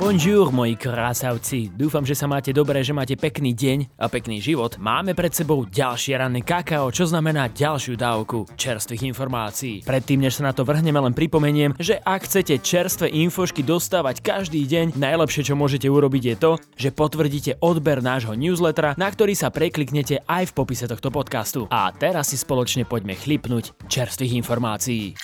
Bonjour, moji krásavci. Dúfam, že sa máte dobre, že máte pekný deň a pekný život. Máme pred sebou ďalšie ranné kakao, čo znamená ďalšiu dávku čerstvých informácií. Predtým, než sa na to vrhneme, len pripomeniem, že ak chcete čerstvé infošky dostávať každý deň, najlepšie, čo môžete urobiť je to, že potvrdíte odber nášho newslettera, na ktorý sa prekliknete aj v popise tohto podcastu. A teraz si spoločne poďme chlipnúť čerstvých informácií.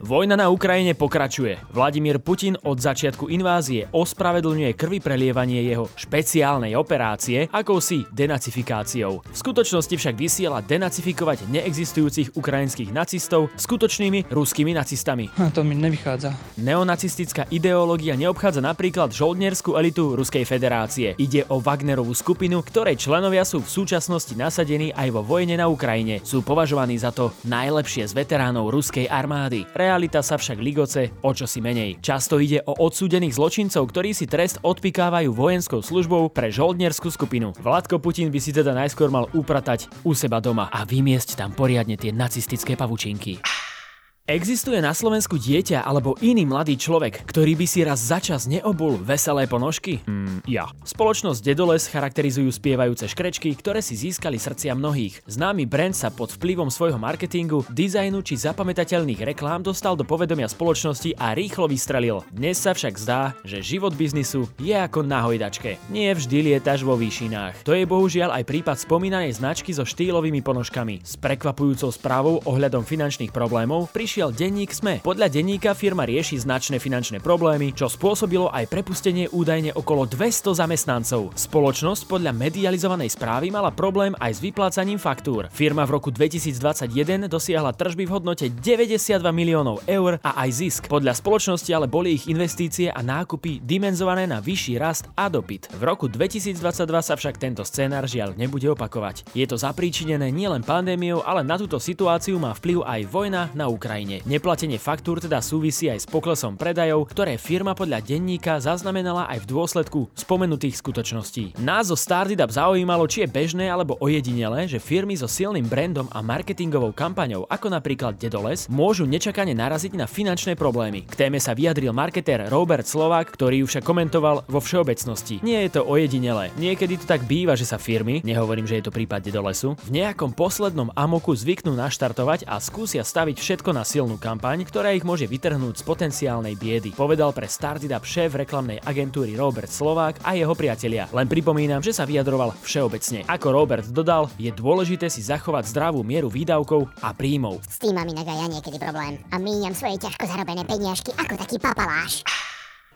Vojna na Ukrajine pokračuje. Vladimír Putin od začiatku invázie ospravedlňuje krvi prelievanie jeho špeciálnej operácie akousi denacifikáciou. V skutočnosti však vysiela denacifikovať neexistujúcich ukrajinských nacistov skutočnými ruskými nacistami. A to mi nevychádza. Neonacistická ideológia neobchádza napríklad žoldnerskú elitu Ruskej federácie. Ide o Wagnerovú skupinu, ktorej členovia sú v súčasnosti nasadení aj vo vojne na Ukrajine. Sú považovaní za to najlepšie z veteránov ruskej armády realita sa však ligoce o čosi menej. Často ide o odsúdených zločincov, ktorí si trest odpikávajú vojenskou službou pre žoldnerskú skupinu. Vládko Putin by si teda najskôr mal upratať u seba doma a vymiesť tam poriadne tie nacistické pavučinky. Existuje na Slovensku dieťa alebo iný mladý človek, ktorý by si raz za čas neobul veselé ponožky? Mm, ja. Spoločnosť Dedoles charakterizujú spievajúce škrečky, ktoré si získali srdcia mnohých. Známy brand sa pod vplyvom svojho marketingu, dizajnu či zapamätateľných reklám dostal do povedomia spoločnosti a rýchlo vystrelil. Dnes sa však zdá, že život biznisu je ako na hojdačke. Nie vždy lietaš vo výšinách. To je bohužiaľ aj prípad spomínanej značky so štýlovými ponožkami. S prekvapujúcou správou ohľadom finančných problémov našiel denník SME. Podľa denníka firma rieši značné finančné problémy, čo spôsobilo aj prepustenie údajne okolo 200 zamestnancov. Spoločnosť podľa medializovanej správy mala problém aj s vyplácaním faktúr. Firma v roku 2021 dosiahla tržby v hodnote 92 miliónov eur a aj zisk. Podľa spoločnosti ale boli ich investície a nákupy dimenzované na vyšší rast a dopyt. V roku 2022 sa však tento scénar žiaľ nebude opakovať. Je to zapríčinené nielen pandémiou, ale na túto situáciu má vplyv aj vojna na Ukrajine. Ukrajine. Neplatenie faktúr teda súvisí aj s poklesom predajov, ktoré firma podľa denníka zaznamenala aj v dôsledku spomenutých skutočností. Nás zo Startup zaujímalo, či je bežné alebo ojedinelé, že firmy so silným brandom a marketingovou kampaňou, ako napríklad Dedoles, môžu nečakane naraziť na finančné problémy. K téme sa vyjadril marketér Robert Slovák, ktorý ju však komentoval vo všeobecnosti. Nie je to ojedinelé. Niekedy to tak býva, že sa firmy, nehovorím, že je to prípad Dedolesu, v nejakom poslednom amoku zvyknú naštartovať a skúsia staviť všetko na silnú kampaň, ktorá ich môže vytrhnúť z potenciálnej biedy, povedal pre Startup šéf reklamnej agentúry Robert Slovák a jeho priatelia. Len pripomínam, že sa vyjadroval všeobecne. Ako Robert dodal, je dôležité si zachovať zdravú mieru výdavkov a príjmov. S tým mám inak aj ja niekedy problém a míňam svoje ťažko zarobené peniažky ako taký papaláš.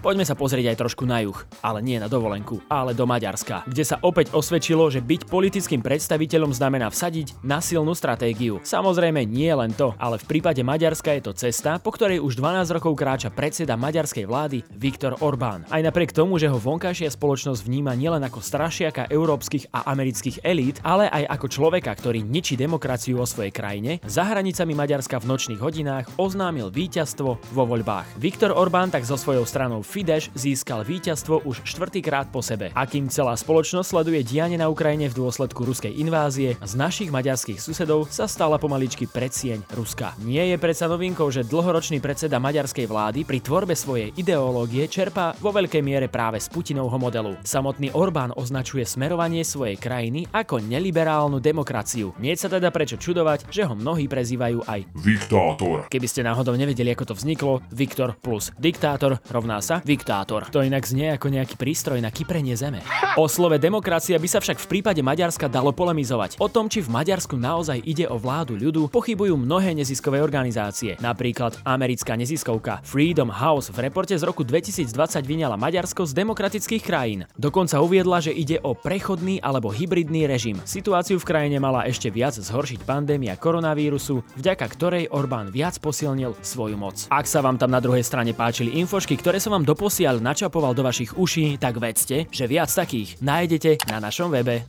Poďme sa pozrieť aj trošku na juh, ale nie na dovolenku, ale do Maďarska, kde sa opäť osvedčilo, že byť politickým predstaviteľom znamená vsadiť na silnú stratégiu. Samozrejme nie len to, ale v prípade Maďarska je to cesta, po ktorej už 12 rokov kráča predseda maďarskej vlády Viktor Orbán. Aj napriek tomu, že ho vonkajšia spoločnosť vníma nielen ako strašiaka európskych a amerických elít, ale aj ako človeka, ktorý ničí demokraciu vo svojej krajine, za hranicami Maďarska v nočných hodinách oznámil víťazstvo vo voľbách. Viktor Orbán tak so svojou stranou Fidesz získal víťazstvo už štvrtýkrát po sebe. A kým celá spoločnosť sleduje dianie na Ukrajine v dôsledku ruskej invázie, z našich maďarských susedov sa stala pomaličky predsieň Ruska. Nie je predsa novinkou, že dlhoročný predseda maďarskej vlády pri tvorbe svojej ideológie čerpá vo veľkej miere práve z Putinovho modelu. Samotný Orbán označuje smerovanie svojej krajiny ako neliberálnu demokraciu. Nie sa teda prečo čudovať, že ho mnohí prezývajú aj Diktátor. Keby ste náhodou nevedeli, ako to vzniklo, Viktor plus diktátor rovná sa Diktátor. To inak znie ako nejaký prístroj na kyprenie zeme. O slove demokracia by sa však v prípade Maďarska dalo polemizovať. O tom, či v Maďarsku naozaj ide o vládu ľudu, pochybujú mnohé neziskové organizácie. Napríklad americká neziskovka Freedom House v reporte z roku 2020 vyňala Maďarsko z demokratických krajín. Dokonca uviedla, že ide o prechodný alebo hybridný režim. Situáciu v krajine mala ešte viac zhoršiť pandémia koronavírusu, vďaka ktorej Orbán viac posilnil svoju moc. Ak sa vám tam na druhej strane páčili infošky, ktoré som vám do doposiaľ načapoval do vašich uší, tak vedzte, že viac takých nájdete na našom webe.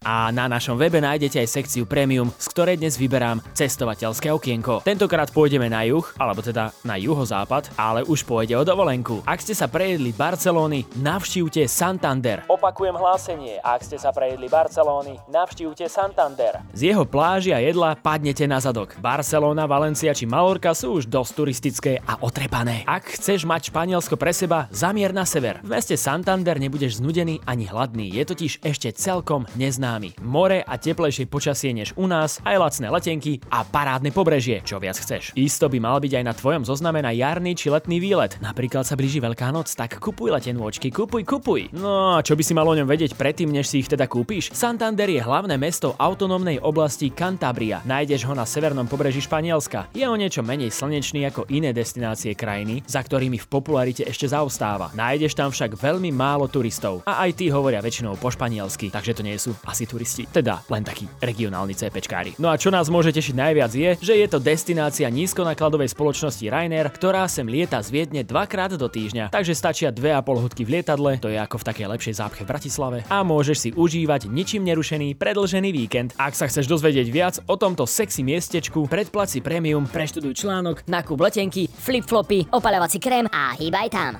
A na našom webe nájdete aj sekciu Premium, z ktorej dnes vyberám cestovateľské okienko. Tentokrát pôjdeme na juh, alebo teda na juhozápad, ale už pôjde o dovolenku. Ak ste sa prejedli Barcelóny, navštívte Santander. Opakujem hlásenie, ak ste sa prejedli Barcelóny, navštívte Santander. Z jeho pláži a jedla padnete na zadok. Barcelona, Valencia či Malorka sú už dosť turistické a otrepané. Ak chceš mať Španielsko pre seba, zamier na sever. V meste Santander nebudeš znudený ani hladný, je totiž ešte celkom neznámy. More a teplejšie počasie než u nás, aj lacné letenky a parádne pobrežie, čo viac chceš. Isto by mal byť aj na tvojom zozname na jarný či letný výlet. Napríklad sa blíži Veľká noc, tak kupuj letenôčky, kupuj, kupuj. No a čo by si mal o ňom vedieť predtým, než si ich teda kúpiš? Santander je hlavné mesto autonómnej oblasti Cantabria. Nájdeš ho na severnom pobreží Španielska. Je o niečo menej slnečný ako iné destinácie krajiny, za ktorými v popularite ešte zaostáva. Nájdeš tam však veľmi málo turistov. A aj tí hovoria väčšinou po španielsky, takže to nie sú asi turisti. Teda len takí regionálni CPčkári. No a čo nás môže tešiť najviac je, že je to destinácia nízkonákladovej spoločnosti Ryanair, ktorá sem lieta z Viedne dvakrát do týždňa. Takže stačia 2,5 hodky v lietadle, to je ako v takej lepšej zápche v Bratislave a môžeš si užívať ničím nerušený predlžený víkend. Ak sa chceš dozvedieť viac o tomto sexy miestečku, predplaci premium, preštuduj článok, nakúp letenky, flip-flopy, opaľovací krém a hýbaj tam.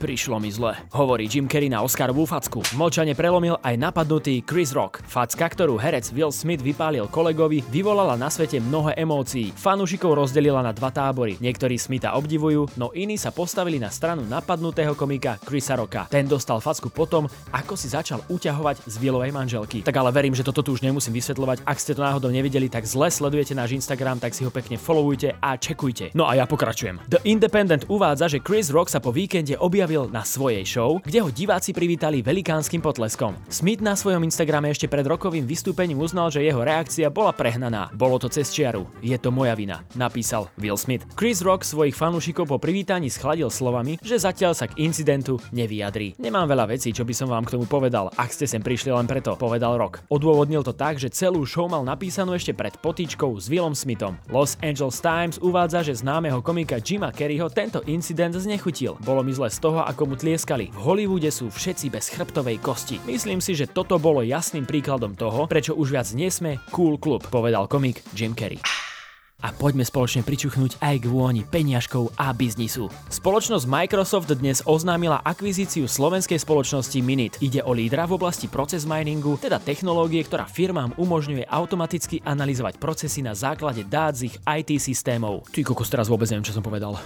Prišlo mi zle, hovorí Jim Carrey na Oscarovú facku. Mlčane prelomil aj napadnutý Chris Rock. Facka, ktorú herec Will Smith vypálil kolegovi, vyvolala na svete mnoho emócií. Fanúšikov rozdelila na dva tábory. Niektorí Smitha obdivujú, no iní sa postavili na stranu napadnutého komika Chrisa Rocka. Ten dostal facku potom, ako si začal uťahovať z Willovej manželky. Tak ale verím, že toto tu už nemusím vysvetľovať. Ak ste to náhodou nevideli, tak zle sledujete náš Instagram, tak si ho pekne followujte a čekujte. No a ja pokračujem. The Independent uvádza, že Chris Rock sa po víkende objavil predstavil na svojej show, kde ho diváci privítali velikánskym potleskom. Smith na svojom Instagrame ešte pred rokovým vystúpením uznal, že jeho reakcia bola prehnaná. Bolo to cez čiaru. Je to moja vina, napísal Will Smith. Chris Rock svojich fanúšikov po privítaní schladil slovami, že zatiaľ sa k incidentu nevyjadrí. Nemám veľa vecí, čo by som vám k tomu povedal, ak ste sem prišli len preto, povedal Rock. Odôvodnil to tak, že celú show mal napísanú ešte pred potičkou s Willom Smithom. Los Angeles Times uvádza, že známeho komika Jima Kerryho tento incident znechutil. Bolo mi zle z toho, toho, ako mu tlieskali. V Hollywoode sú všetci bez chrbtovej kosti. Myslím si, že toto bolo jasným príkladom toho, prečo už viac nie sme cool klub, povedal komik Jim Carrey a poďme spoločne pričuchnúť aj k vôni peniažkov a biznisu. Spoločnosť Microsoft dnes oznámila akvizíciu slovenskej spoločnosti Minit. Ide o lídra v oblasti proces miningu, teda technológie, ktorá firmám umožňuje automaticky analyzovať procesy na základe dát z ich IT systémov. Ty kokos, teraz vôbec neviem, čo som povedal.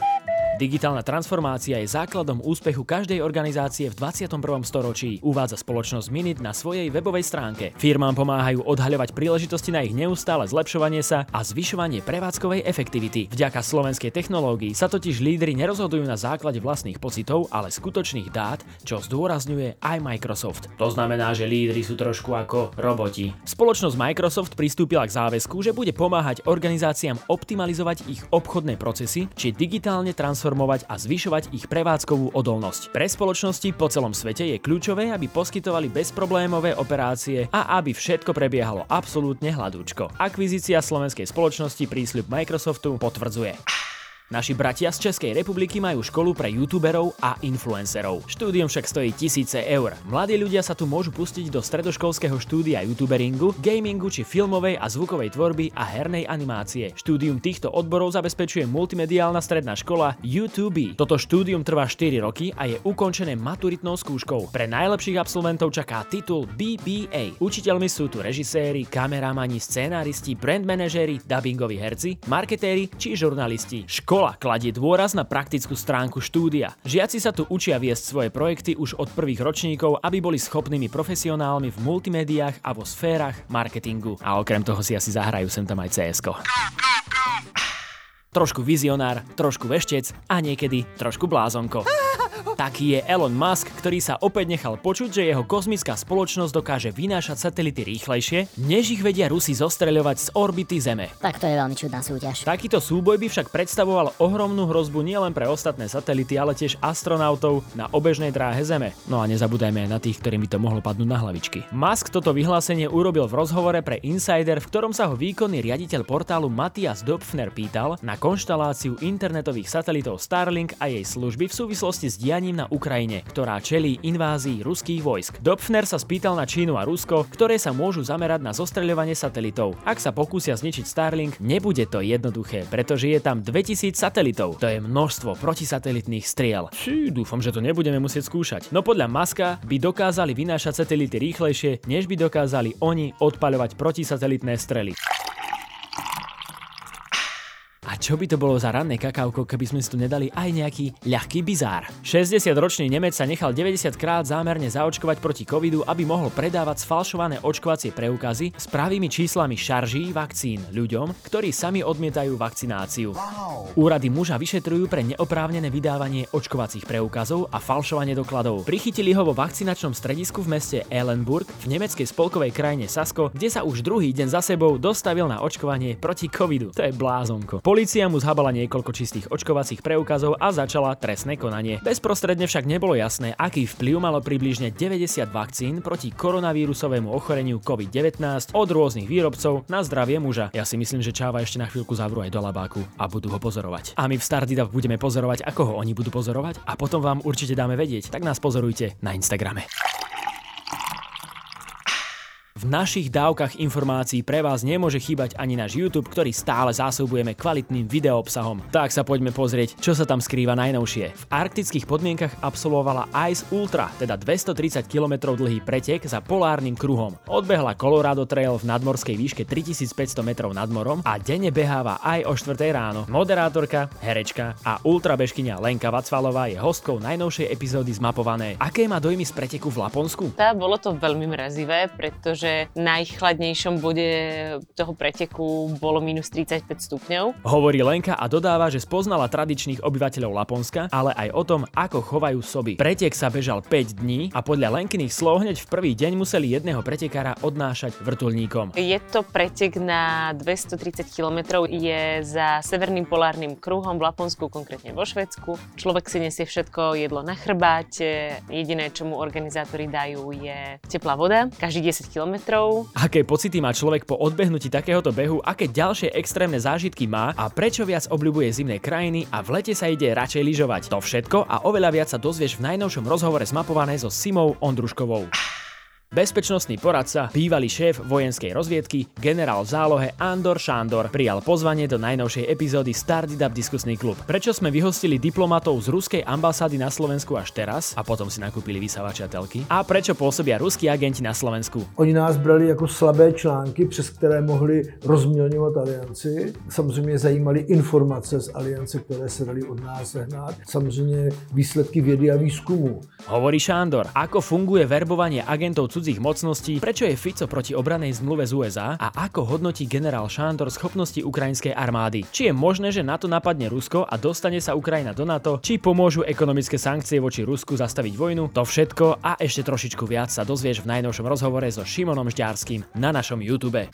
Digitálna transformácia je základom úspechu každej organizácie v 21. storočí, uvádza spoločnosť Minit na svojej webovej stránke. Firmám pomáhajú odhaľovať príležitosti na ich neustále zlepšovanie sa a zvyšovanie prevádzkovej efektivity. Vďaka slovenskej technológii sa totiž lídry nerozhodujú na základe vlastných pocitov, ale skutočných dát, čo zdôrazňuje aj Microsoft. To znamená, že lídry sú trošku ako roboti. Spoločnosť Microsoft pristúpila k záväzku, že bude pomáhať organizáciám optimalizovať ich obchodné procesy či digitálne transformovať transformovať a zvyšovať ich prevádzkovú odolnosť. Pre spoločnosti po celom svete je kľúčové, aby poskytovali bezproblémové operácie a aby všetko prebiehalo absolútne hladúčko. Akvizícia slovenskej spoločnosti prísľub Microsoftu potvrdzuje. Naši bratia z Českej republiky majú školu pre youtuberov a influencerov. Štúdium však stojí tisíce eur. Mladí ľudia sa tu môžu pustiť do stredoškolského štúdia youtuberingu, gamingu či filmovej a zvukovej tvorby a hernej animácie. Štúdium týchto odborov zabezpečuje multimediálna stredná škola YouTube. Toto štúdium trvá 4 roky a je ukončené maturitnou skúškou. Pre najlepších absolventov čaká titul BBA. Učiteľmi sú tu režiséri, kameramani, scénáristi, brand manažéri, dubbingoví herci, marketéri či žurnalisti. Škola Škola kladie dôraz na praktickú stránku štúdia. Žiaci sa tu učia viesť svoje projekty už od prvých ročníkov, aby boli schopnými profesionálmi v multimédiách a vo sférach marketingu. A okrem toho si asi zahrajú sem tam aj cs Trošku vizionár, trošku veštec a niekedy trošku blázonko. Taký je Elon Musk, ktorý sa opäť nechal počuť, že jeho kozmická spoločnosť dokáže vynášať satelity rýchlejšie, než ich vedia Rusi zostreľovať z orbity Zeme. Tak to je veľmi čudná súťaž. Takýto súboj by však predstavoval ohromnú hrozbu nielen pre ostatné satelity, ale tiež astronautov na obežnej dráhe Zeme. No a nezabúdajme aj na tých, ktorým by to mohlo padnúť na hlavičky. Musk toto vyhlásenie urobil v rozhovore pre Insider, v ktorom sa ho výkonný riaditeľ portálu Matias Dopfner pýtal na konštaláciu internetových satelitov Starlink a jej služby v súvislosti s dianím na Ukrajine, ktorá čelí invázii ruských vojsk. Dopfner sa spýtal na Čínu a Rusko, ktoré sa môžu zamerať na zostreľovanie satelitov. Ak sa pokúsia zničiť Starlink, nebude to jednoduché, pretože je tam 2000 satelitov. To je množstvo protisatelitných striel. Či, dúfam, že to nebudeme musieť skúšať. No podľa Maska by dokázali vynášať satelity rýchlejšie, než by dokázali oni odpaľovať protisatelitné strely. A čo by to bolo za ranné kakávko, keby sme si tu nedali aj nejaký ľahký bizár? 60-ročný Nemec sa nechal 90 krát zámerne zaočkovať proti covidu, aby mohol predávať sfalšované očkovacie preukazy s pravými číslami šarží vakcín ľuďom, ktorí sami odmietajú vakcináciu. Úrady muža vyšetrujú pre neoprávnené vydávanie očkovacích preukazov a falšovanie dokladov. Prichytili ho vo vakcinačnom stredisku v meste Ellenburg v nemeckej spolkovej krajine Sasko, kde sa už druhý deň za sebou dostavil na očkovanie proti covidu. To je blázonko. Polícia mu zhabala niekoľko čistých očkovacích preukazov a začala trestné konanie. Bezprostredne však nebolo jasné, aký vplyv malo približne 90 vakcín proti koronavírusovému ochoreniu COVID-19 od rôznych výrobcov na zdravie muža. Ja si myslím, že Čáva ešte na chvíľku zavrú aj do labáku a budú ho pozorovať. A my v Stardidav budeme pozorovať, ako ho oni budú pozorovať a potom vám určite dáme vedieť. Tak nás pozorujte na Instagrame. V našich dávkach informácií pre vás nemôže chýbať ani náš YouTube, ktorý stále zásobujeme kvalitným videoobsahom. Tak sa poďme pozrieť, čo sa tam skrýva najnovšie. V arktických podmienkach absolvovala Ice Ultra, teda 230 km dlhý pretek za polárnym kruhom. Odbehla Colorado Trail v nadmorskej výške 3500 metrov nad morom a denne beháva aj o 4 ráno. Moderátorka, herečka a ultrabežkyňa Lenka Vacvalová je hostkou najnovšej epizódy zmapované. Aké má dojmy z preteku v Laponsku? Tá, bolo to veľmi mrazivé, pretože najchladnejšom bode toho preteku bolo minus 35 stupňov. Hovorí Lenka a dodáva, že spoznala tradičných obyvateľov Laponska, ale aj o tom, ako chovajú soby. Pretek sa bežal 5 dní a podľa Lenkyných slov hneď v prvý deň museli jedného pretekára odnášať vrtulníkom. Je to pretek na 230 km, je za severným polárnym kruhom v Laponsku, konkrétne vo Švedsku. Človek si nesie všetko jedlo na chrbáte, jediné, čo mu organizátori dajú je teplá voda. Každý 10 km Aké pocity má človek po odbehnutí takéhoto behu, aké ďalšie extrémne zážitky má a prečo viac obľubuje zimné krajiny a v lete sa ide radšej lyžovať. To všetko a oveľa viac sa dozvieš v najnovšom rozhovore zmapované so Simou Ondruškovou. Bezpečnostný poradca, bývalý šéf vojenskej rozviedky, generál v zálohe Andor Šándor prijal pozvanie do najnovšej epizódy Started Up diskusný klub. Prečo sme vyhostili diplomatov z ruskej ambasády na Slovensku až teraz a potom si nakúpili vysávače a telky? A prečo pôsobia ruskí agenti na Slovensku? Oni nás brali jako slabé články, přes které mohli rozmělňovat alianci. Samozřejmě zajímali informace z aliance, které se dali od nás sehnat. Samozřejmě výsledky vědy a výzkumu. Hovorí Šándor, ako funguje verbovanie agentov cudzích mocností, prečo je Fico proti obranej zmluve z USA a ako hodnotí generál Šándor schopnosti ukrajinskej armády. Či je možné, že NATO napadne Rusko a dostane sa Ukrajina do NATO, či pomôžu ekonomické sankcie voči Rusku zastaviť vojnu, to všetko a ešte trošičku viac sa dozvieš v najnovšom rozhovore so Šimonom Žďarským na našom YouTube.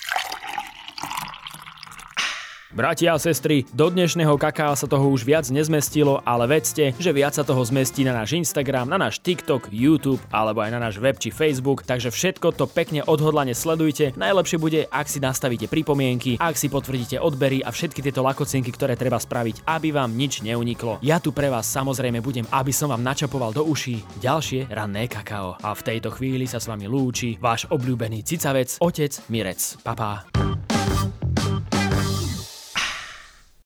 Bratia a sestry, do dnešného kaká sa toho už viac nezmestilo, ale vedzte, že viac sa toho zmestí na náš Instagram, na náš TikTok, YouTube alebo aj na náš web či Facebook, takže všetko to pekne odhodlane sledujte. Najlepšie bude, ak si nastavíte pripomienky, ak si potvrdíte odbery a všetky tieto lakocinky, ktoré treba spraviť, aby vám nič neuniklo. Ja tu pre vás samozrejme budem, aby som vám načapoval do uší ďalšie ranné kakao. A v tejto chvíli sa s vami lúči váš obľúbený cicavec, otec Mirec. Papá.